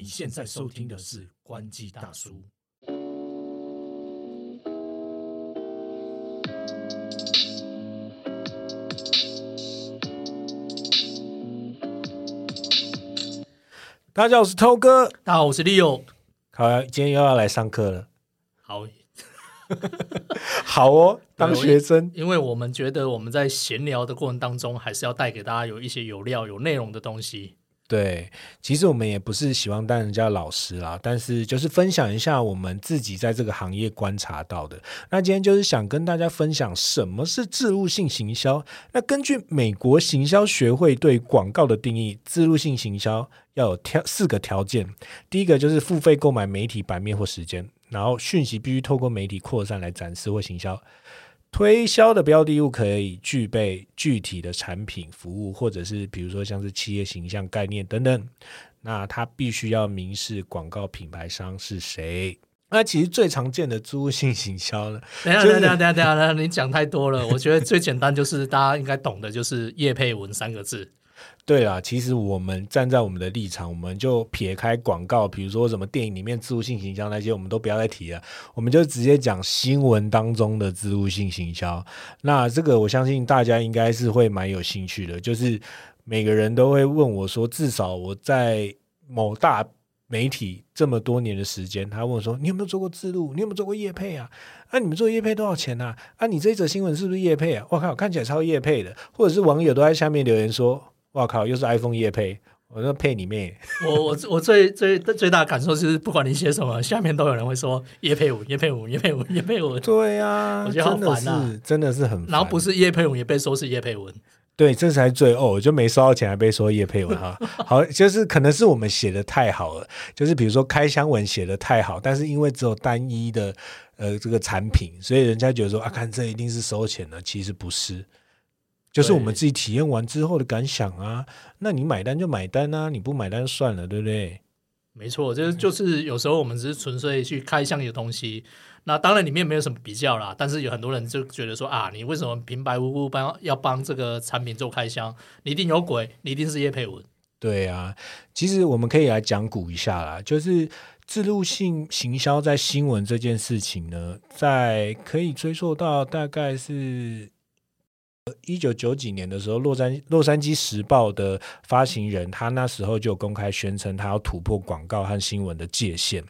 你现在收听的是《关机大叔》。大家好，我是涛哥。大家好，我是 Leo。好，今天又要来上课了。好，好哦，当学生，因为我们觉得我们在闲聊的过程当中，还是要带给大家有一些有料、有内容的东西。对，其实我们也不是喜欢当人家老师啦，但是就是分享一下我们自己在这个行业观察到的。那今天就是想跟大家分享什么是自入性行销。那根据美国行销学会对广告的定义，自入性行销要有条四个条件。第一个就是付费购买媒体版面或时间，然后讯息必须透过媒体扩散来展示或行销。推销的标的物可以具备具体的产品、服务，或者是比如说像是企业形象概念等等。那它必须要明示广告品牌商是谁。那其实最常见的租性行销呢？等下，等下，等下，等下，你讲太多了。我觉得最简单就是大家应该懂的，就是叶配文三个字。对啦，其实我们站在我们的立场，我们就撇开广告，比如说什么电影里面植入性行销那些，我们都不要再提了，我们就直接讲新闻当中的植入性行销。那这个我相信大家应该是会蛮有兴趣的，就是每个人都会问我说，至少我在某大媒体这么多年的时间，他问我说，你有没有做过自录？你有没有做过叶配啊？啊，你们做叶配多少钱啊？啊，你这一则新闻是不是叶配啊？我靠，看起来超叶配的，或者是网友都在下面留言说。我靠，又是 iPhone 夜配，我说配你妹！我我我最最最大的感受就是，不管你写什么，下面都有人会说叶配五，叶配五，叶配五，叶配五。对呀，我觉得好烦啊，真的是很。然后不是叶配文，也被说是叶配文。对，这才最哦，就没收到钱，还被说叶佩文哈。好，就是可能是我们写的太好了，就是比如说开箱文写的太好，但是因为只有单一的呃这个产品，所以人家觉得说啊，看这一定是收钱的，其实不是。就是我们自己体验完之后的感想啊，那你买单就买单啊，你不买单就算了，对不对？没错，就是就是有时候我们只是纯粹去开箱一个东西，那当然里面没有什么比较啦，但是有很多人就觉得说啊，你为什么平白无故帮要帮这个产品做开箱？你一定有鬼，你一定是叶佩文。对啊，其实我们可以来讲古一下啦，就是自录性行销在新闻这件事情呢，在可以追溯到大概是。一九九几年的时候，洛杉洛杉矶时报的发行人，他那时候就公开宣称，他要突破广告和新闻的界限。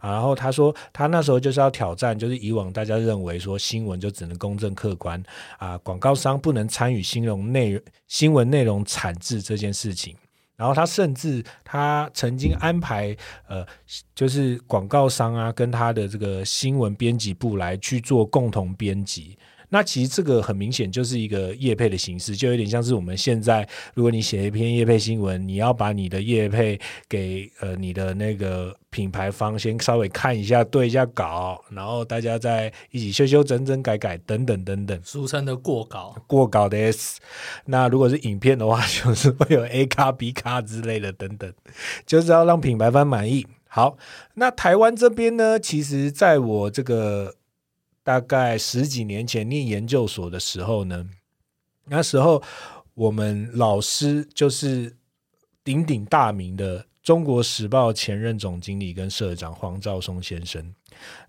然后他说，他那时候就是要挑战，就是以往大家认为说新闻就只能公正客观啊，广告商不能参与新容内新闻内容产制这件事情。然后他甚至他曾经安排呃，就是广告商啊，跟他的这个新闻编辑部来去做共同编辑。那其实这个很明显就是一个业配的形式，就有点像是我们现在，如果你写一篇业配新闻，你要把你的业配给呃你的那个品牌方先稍微看一下，对一下稿，然后大家再一起修修整整改改等等等等，俗称的过稿。过稿的 S。那如果是影片的话，就是会有 A 卡、B 卡之类的等等，就是要让品牌方满意。好，那台湾这边呢，其实在我这个。大概十几年前念研究所的时候呢，那时候我们老师就是鼎鼎大名的《中国时报》前任总经理跟社长黄兆松先生。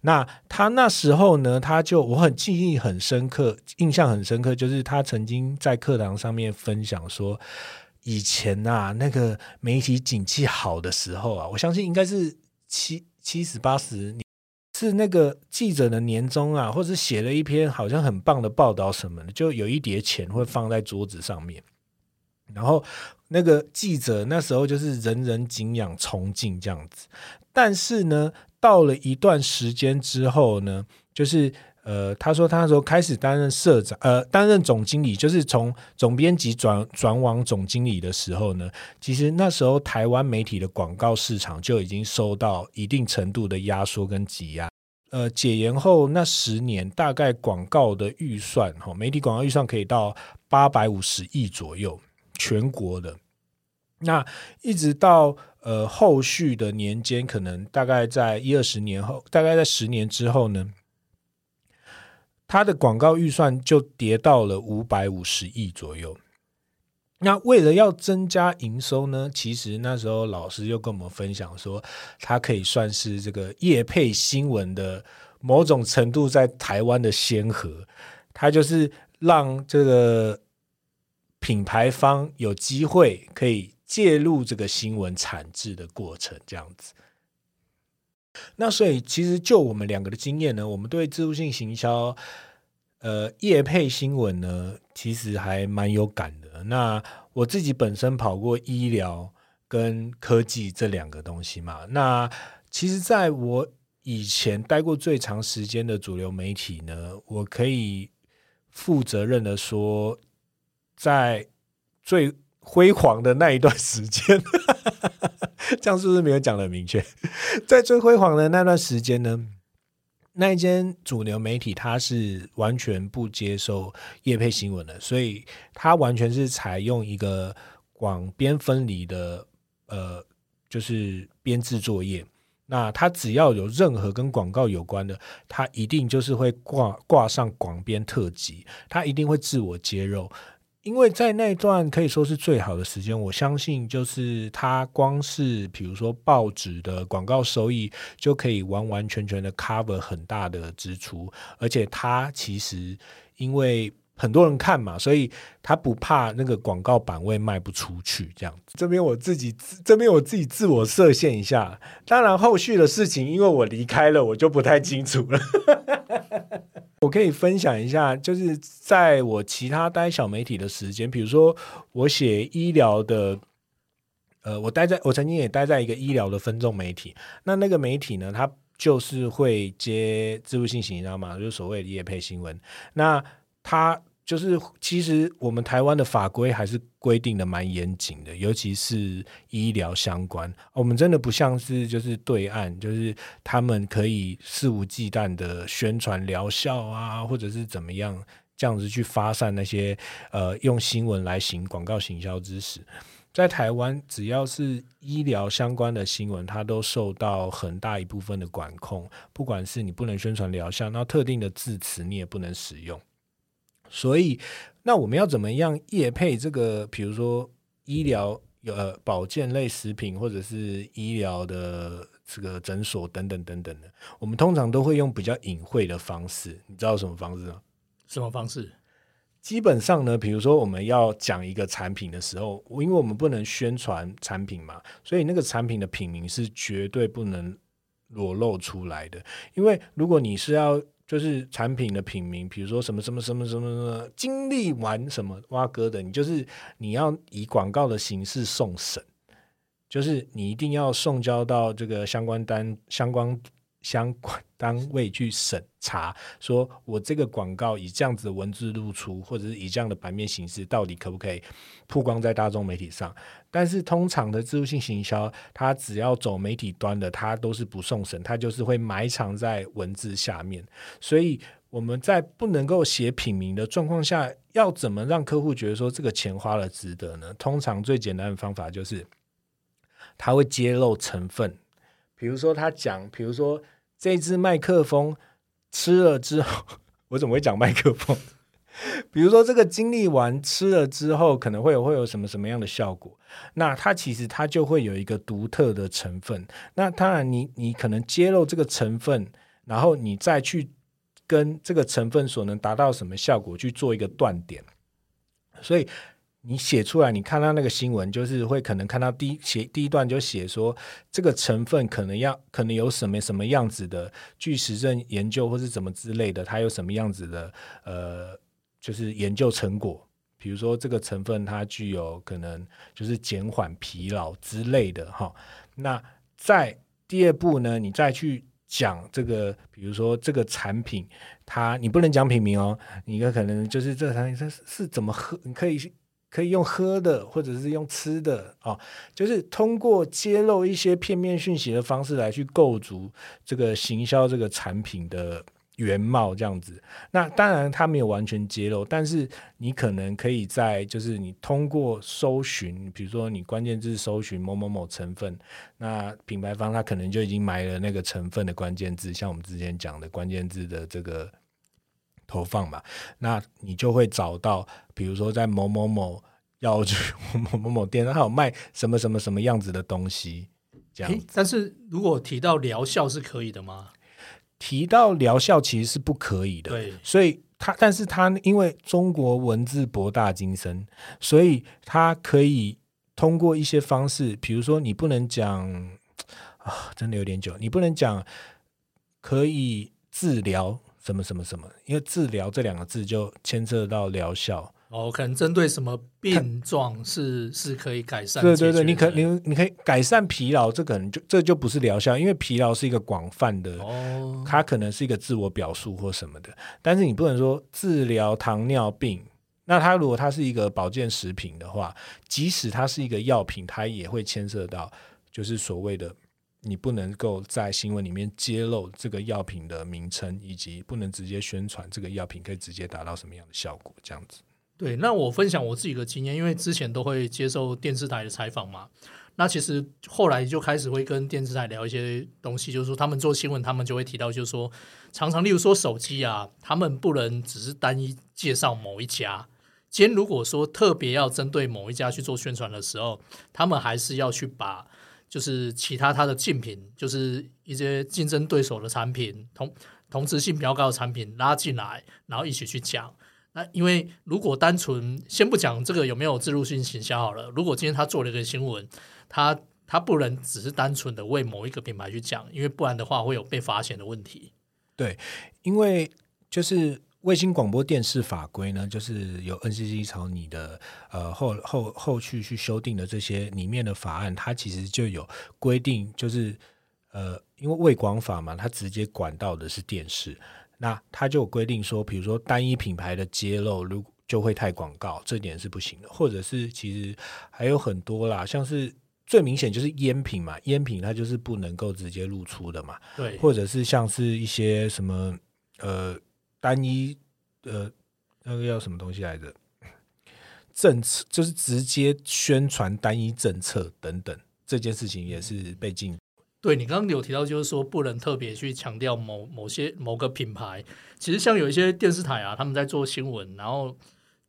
那他那时候呢，他就我很记忆很深刻，印象很深刻，就是他曾经在课堂上面分享说，以前啊，那个媒体景气好的时候啊，我相信应该是七七十八十年。是那个记者的年终啊，或者写了一篇好像很棒的报道什么的，就有一叠钱会放在桌子上面，然后那个记者那时候就是人人敬仰崇敬这样子。但是呢，到了一段时间之后呢，就是呃，他说他那时候开始担任社长，呃，担任总经理，就是从总编辑转转往总经理的时候呢，其实那时候台湾媒体的广告市场就已经受到一定程度的压缩跟挤压。呃，解严后那十年，大概广告的预算，哈，媒体广告预算可以到八百五十亿左右，全国的。那一直到呃后续的年间，可能大概在一二十年后，大概在十年之后呢，它的广告预算就跌到了五百五十亿左右。那为了要增加营收呢，其实那时候老师又跟我们分享说，它可以算是这个业配新闻的某种程度在台湾的先河，它就是让这个品牌方有机会可以介入这个新闻产制的过程，这样子。那所以其实就我们两个的经验呢，我们对自助性行销。呃，业配新闻呢，其实还蛮有感那我自己本身跑过医疗跟科技这两个东西嘛。那其实，在我以前待过最长时间的主流媒体呢，我可以负责任的说，在最辉煌的那一段时间，这样是不是没有讲的明确？在最辉煌的那段时间呢？那一间主流媒体，它是完全不接受业配新闻的，所以它完全是采用一个广编分离的，呃，就是编制作业。那它只要有任何跟广告有关的，它一定就是会挂挂上广编特辑，它一定会自我揭露。因为在那段可以说是最好的时间，我相信就是它光是比如说报纸的广告收益就可以完完全全的 cover 很大的支出，而且他其实因为很多人看嘛，所以他不怕那个广告版位卖不出去这样子。这边我自己这边我自己自我设限一下，当然后续的事情因为我离开了，我就不太清楚了。我可以分享一下，就是在我其他待小媒体的时间，比如说我写医疗的，呃，我待在我曾经也待在一个医疗的分众媒体，那那个媒体呢，它就是会接自助性行销嘛，就是所谓的业配新闻，那它。就是，其实我们台湾的法规还是规定的蛮严谨的，尤其是医疗相关。我们真的不像是就是对岸，就是他们可以肆无忌惮的宣传疗效啊，或者是怎么样这样子去发散那些呃用新闻来行广告行销知识。在台湾，只要是医疗相关的新闻，它都受到很大一部分的管控。不管是你不能宣传疗效，那特定的字词你也不能使用。所以，那我们要怎么样业配这个？比如说医疗呃保健类食品，或者是医疗的这个诊所等等等等的，我们通常都会用比较隐晦的方式。你知道什么方式吗？什么方式？基本上呢，比如说我们要讲一个产品的时候，因为我们不能宣传产品嘛，所以那个产品的品名是绝对不能裸露出来的。因为如果你是要就是产品的品名，比如说什么什么什么什么什么经历玩什么蛙哥的，你就是你要以广告的形式送审，就是你一定要送交到这个相关单相关。相关单位去审查，说我这个广告以这样子的文字露出，或者是以这样的版面形式，到底可不可以曝光在大众媒体上？但是通常的自助性行销，它只要走媒体端的，它都是不送审，它就是会埋藏在文字下面。所以我们在不能够写品名的状况下，要怎么让客户觉得说这个钱花了值得呢？通常最简单的方法就是，他会揭露成分。比如说他讲，比如说这支麦克风吃了之后，我怎么会讲麦克风？比如说这个经历完吃了之后，可能会有会有什么什么样的效果？那它其实它就会有一个独特的成分。那当然，你你可能揭露这个成分，然后你再去跟这个成分所能达到什么效果去做一个断点，所以。你写出来，你看到那个新闻，就是会可能看到第一写第一段就写说这个成分可能要可能有什么什么样子的，据实证研究或是怎么之类的，它有什么样子的呃，就是研究成果，比如说这个成分它具有可能就是减缓疲劳之类的哈。那在第二步呢，你再去讲这个，比如说这个产品，它你不能讲品名哦，你可能就是这个产品它是是怎么喝，你可以。可以用喝的，或者是用吃的啊，就是通过揭露一些片面讯息的方式来去构筑这个行销这个产品的原貌，这样子。那当然它没有完全揭露，但是你可能可以在就是你通过搜寻，比如说你关键字搜寻某某某成分，那品牌方他可能就已经埋了那个成分的关键字，像我们之前讲的关键字的这个。投放嘛，那你就会找到，比如说在某某某要去 某某某店，它有卖什么什么什么样子的东西，这样，但是如果提到疗效是可以的吗？提到疗效其实是不可以的，对，所以它，但是它因为中国文字博大精深，所以它可以通过一些方式，比如说你不能讲啊，真的有点久，你不能讲可以治疗什么什么什么，因为治疗这两个字就牵涉到疗效。哦，可能针对什么病状是是可以改善。对对对，你可你你可以改善疲劳，这可能就这就不是疗效，因为疲劳是一个广泛的哦，它可能是一个自我表述或什么的，但是你不能说治疗糖尿病。那它如果它是一个保健食品的话，即使它是一个药品，它也会牵涉到就是所谓的你不能够在新闻里面揭露这个药品的名称，以及不能直接宣传这个药品可以直接达到什么样的效果，这样子。对，那我分享我自己的经验，因为之前都会接受电视台的采访嘛。那其实后来就开始会跟电视台聊一些东西，就是说他们做新闻，他们就会提到，就是说常常例如说手机啊，他们不能只是单一介绍某一家。今天如果说特别要针对某一家去做宣传的时候，他们还是要去把就是其他它的竞品，就是一些竞争对手的产品同同质性比较高的产品拉进来，然后一起去讲。那因为如果单纯先不讲这个有没有自入性行销好了，如果今天他做了一个新闻，他他不能只是单纯的为某一个品牌去讲，因为不然的话会有被罚钱的问题。对因为就是卫星广播电视法规呢，就是由 NCC 朝你的呃后后后续去修订的这些里面的法案，它其实就有规定，就是呃，因为卫广法嘛，它直接管到的是电视，那它就有规定说，比如说单一品牌的揭露，如就会太广告，这点是不行的，或者是其实还有很多啦，像是。最明显就是烟品嘛，烟品它就是不能够直接露出的嘛，对，或者是像是一些什么呃单一呃那个叫什么东西来着？政策就是直接宣传单一政策等等，这件事情也是被禁。对你刚刚有提到，就是说不能特别去强调某某些某个品牌。其实像有一些电视台啊，他们在做新闻，然后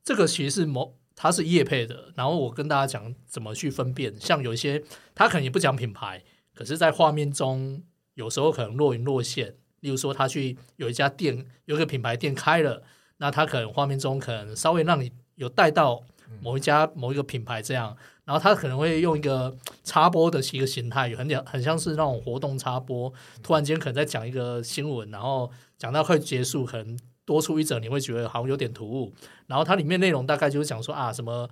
这个其实是某它是业配的，然后我跟大家讲怎么去分辨。像有一些他可能也不讲品牌，可是在画面中有时候可能若隐若现。例如说，他去有一家店，有一个品牌店开了，那他可能画面中可能稍微让你有带到某一家某一个品牌这样，然后他可能会用一个插播的一个形态，很讲很像是那种活动插播，突然间可能在讲一个新闻，然后讲到快结束，可能多出一整，你会觉得好像有点突兀。然后它里面内容大概就是讲说啊什么。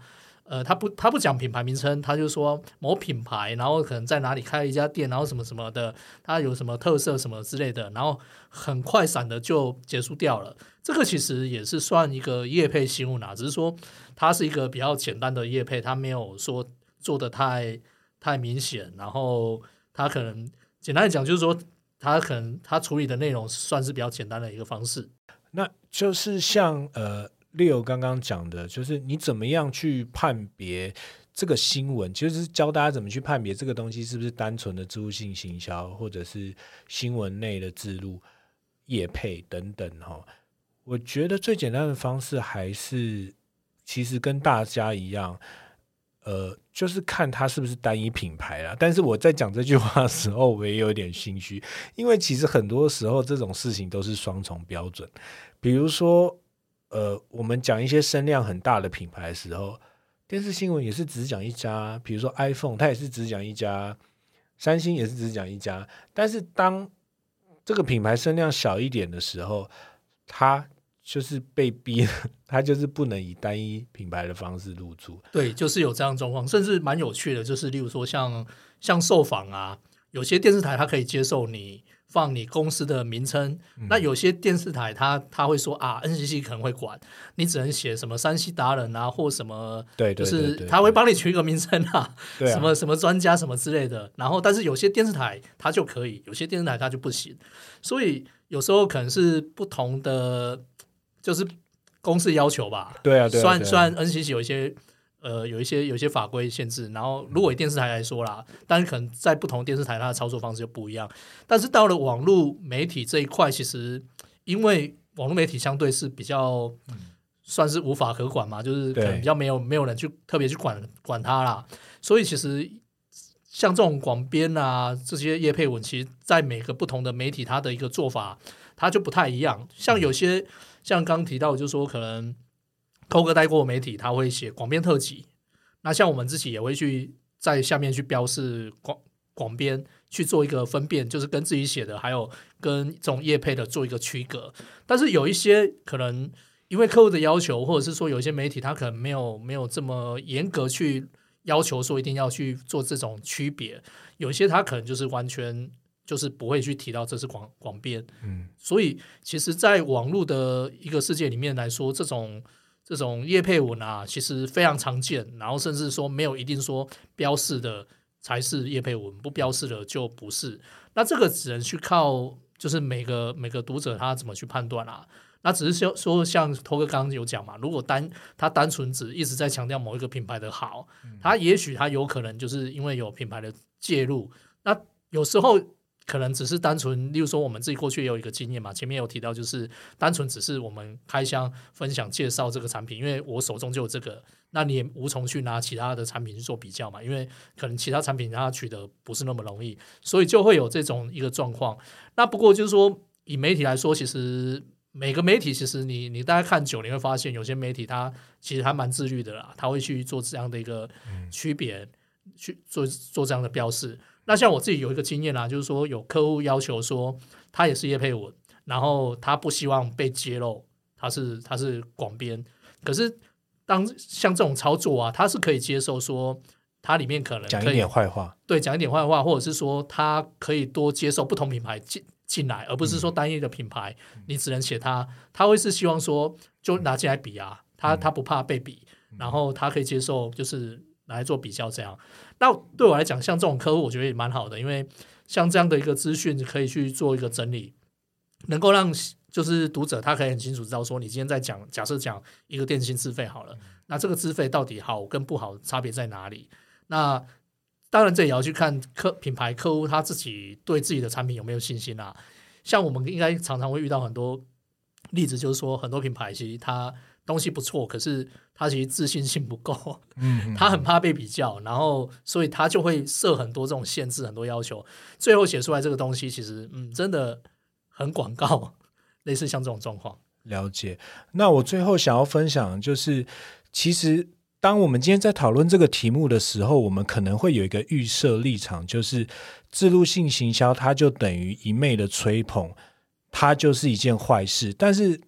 呃，他不，他不讲品牌名称，他就说某品牌，然后可能在哪里开了一家店，然后什么什么的，它有什么特色什么之类的，然后很快闪的就结束掉了。这个其实也是算一个业配新闻啊，只是说它是一个比较简单的业配，它没有说做的太太明显，然后它可能简单来讲就是说，它可能它处理的内容算是比较简单的一个方式。那就是像呃。Leo 刚刚讲的，就是你怎么样去判别这个新闻，其实是教大家怎么去判别这个东西是不是单纯的植入性行销，或者是新闻内的植入、业配等等哈。我觉得最简单的方式还是，其实跟大家一样，呃，就是看它是不是单一品牌啦。但是我在讲这句话的时候，我也有点心虚，因为其实很多时候这种事情都是双重标准，比如说。呃，我们讲一些声量很大的品牌的时候，电视新闻也是只讲一家，比如说 iPhone，它也是只讲一家；三星也是只讲一家。但是当这个品牌声量小一点的时候，它就是被逼，它就是不能以单一品牌的方式入驻。对，就是有这样状况，甚至蛮有趣的，就是例如说像像受访啊，有些电视台它可以接受你。放你公司的名称，那有些电视台他他会说啊，NCC 可能会管，你只能写什么山西达人啊，或什么，对，就是他会帮你取一个名称啊，对，什么什么专家什么之类的。然后，但是有些电视台它就可以，有些电视台它就不行。所以有时候可能是不同的，就是公司要求吧。对啊，虽然虽然 NCC 有一些。呃，有一些有一些法规限制，然后如果以电视台来说啦，但是可能在不同电视台它的操作方式就不一样。但是到了网络媒体这一块，其实因为网络媒体相对是比较算是无法可管嘛，就是可能比较没有没有人去特别去管管它啦。所以其实像这种广编啊这些业配文，其实在每个不同的媒体，它的一个做法它就不太一样。像有些像刚提到，就是说可能扣哥待过的媒体，他会写广编特辑。那像我们自己也会去在下面去标示广广编，去做一个分辨，就是跟自己写的，还有跟这种业配的做一个区隔。但是有一些可能因为客户的要求，或者是说有一些媒体他可能没有没有这么严格去要求说一定要去做这种区别，有一些他可能就是完全就是不会去提到这是广广编。嗯，所以其实，在网络的一个世界里面来说，这种这种业配文啊，其实非常常见，然后甚至说没有一定说标示的才是业配文，不标示的就不是。那这个只能去靠就是每个每个读者他怎么去判断啊。那只是说说像头哥刚刚有讲嘛，如果单他单纯只一直在强调某一个品牌的好，他也许他有可能就是因为有品牌的介入，那有时候可能只是单纯，例如说我们自己过去也有一个经验嘛，前面有提到就是单纯只是我们开箱分享介绍这个产品，因为我手中就有这个，那你也无从去拿其他的产品去做比较嘛，因为可能其他产品它取得不是那么容易，所以就会有这种一个状况。那不过就是说，以媒体来说，其实每个媒体其实你你大家看久，你会发现有些媒体它其实还蛮自律的啦，他会去做这样的一个区别，去做做这样的标示。那像我自己有一个经验啦，就是说有客户要求说他也是叶佩文，然后他不希望被揭露他是他是广编，可是当像这种操作啊，他是可以接受说它里面可能讲一点坏话，对，讲一点坏话，或者是说他可以多接受不同品牌进进来，而不是说单一的品牌，你只能写他。他会是希望说就拿进来比啊，他他不怕被比，然后他可以接受就是拿来做比较这样。那对我来讲，像这种客户，我觉得也蛮好的，因为像这样的一个资讯可以去做一个整理，能够让就是读者他可以很清楚知道说，你今天在讲，假设讲一个电信资费好了，那这个资费到底好跟不好差别在哪里？那当然，这也要去看客品牌客户他自己对自己的产品有没有信心啊。像我们应该常常会遇到很多例子，就是说很多品牌其实它东西不错，可是他其实自信心不够，嗯，他很怕被比较，然后所以他就会设很多这种限制、很多要求，最后写出来这个东西其实嗯真的很广告，类似像这种状况。了解。那我最后想要分享就是，其实当我们今天在讨论这个题目的时候，我们可能会有一个预设立场，就是自入性行销它就等于一昧的吹捧，它就是一件坏事。但是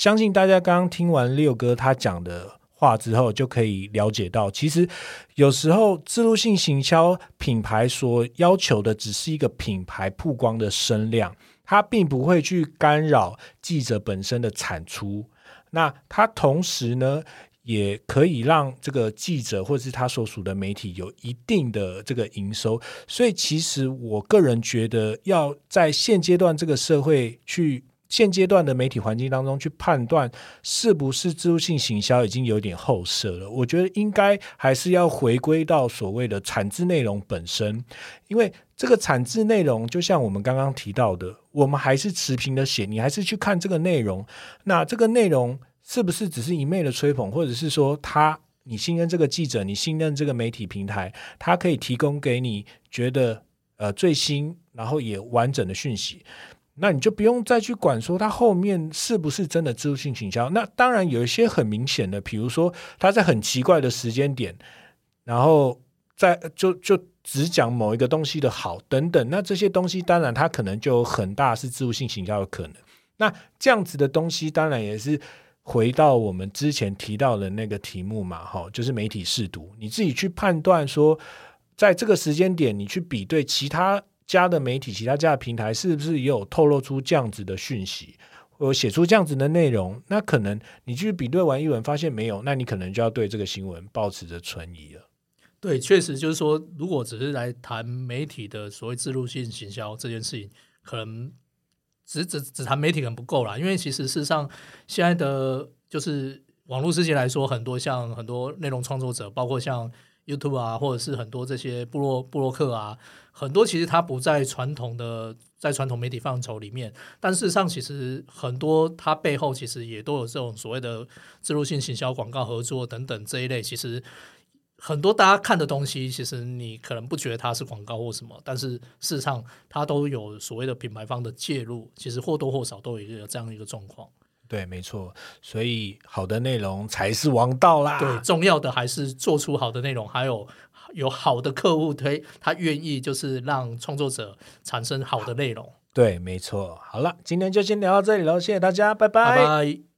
相信大家刚刚听完六哥他讲的话之后，就可以了解到，其实有时候自入性行销品牌所要求的只是一个品牌曝光的声量。它并不会去干扰记者本身的产出，那它同时呢，也可以让这个记者或是他所属的媒体有一定的这个营收。所以，其实我个人觉得，要在现阶段这个社会去现阶段的媒体环境当中去判断是不是自入性行销已经有点后设了。我觉得应该还是要回归到所谓的产制内容本身，因为这个产制内容就像我们刚刚提到的，我们还是持平的写，你还是去看这个内容，那这个内容是不是只是一昧的吹捧，或者是说他你信任这个记者，你信任这个媒体平台，他可以提供给你觉得呃最新然后也完整的讯息。那你就不用再去管说它后面是不是真的自入性行销。那当然有一些很明显的，比如说他在很奇怪的时间点，然后在就就只讲某一个东西的好等等。那这些东西当然它可能就有很大是自入性行销的可能。那这样子的东西当然也是回到我们之前提到的那个题目嘛，哈，就是媒体试读，你自己去判断说，在这个时间点你去比对其他。家的媒体，其他家的平台是不是也有透露出这样子的讯息，或写出这样子的内容？那可能你去比对完一文，发现没有，那你可能就要对这个新闻保持着存疑了。对，确实就是说，如果只是来谈媒体的所谓自入性行销这件事情，可能只只只谈媒体可能不够啦，因为其实事实上现在的就是网络世界来说，很多像很多内容创作者，包括像。YouTube 啊，或者是很多这些部落部落客啊，很多其实它不在传统的在传统媒体范畴里面，但事实上其实很多它背后其实也都有这种所谓的自入性行销、广告合作等等这一类，其实。很多大家看的东西，其实你可能不觉得它是广告或什么，但是事实上它都有所谓的品牌方的介入，其实或多或少都有一个这样一个状况。对，没错，所以好的内容才是王道啦。对，重要的还是做出好的内容，还有有好的客户推，他愿意就是让创作者产生好的内容。对，没错。好了，今天就先聊到这里了，谢谢大家，拜拜拜。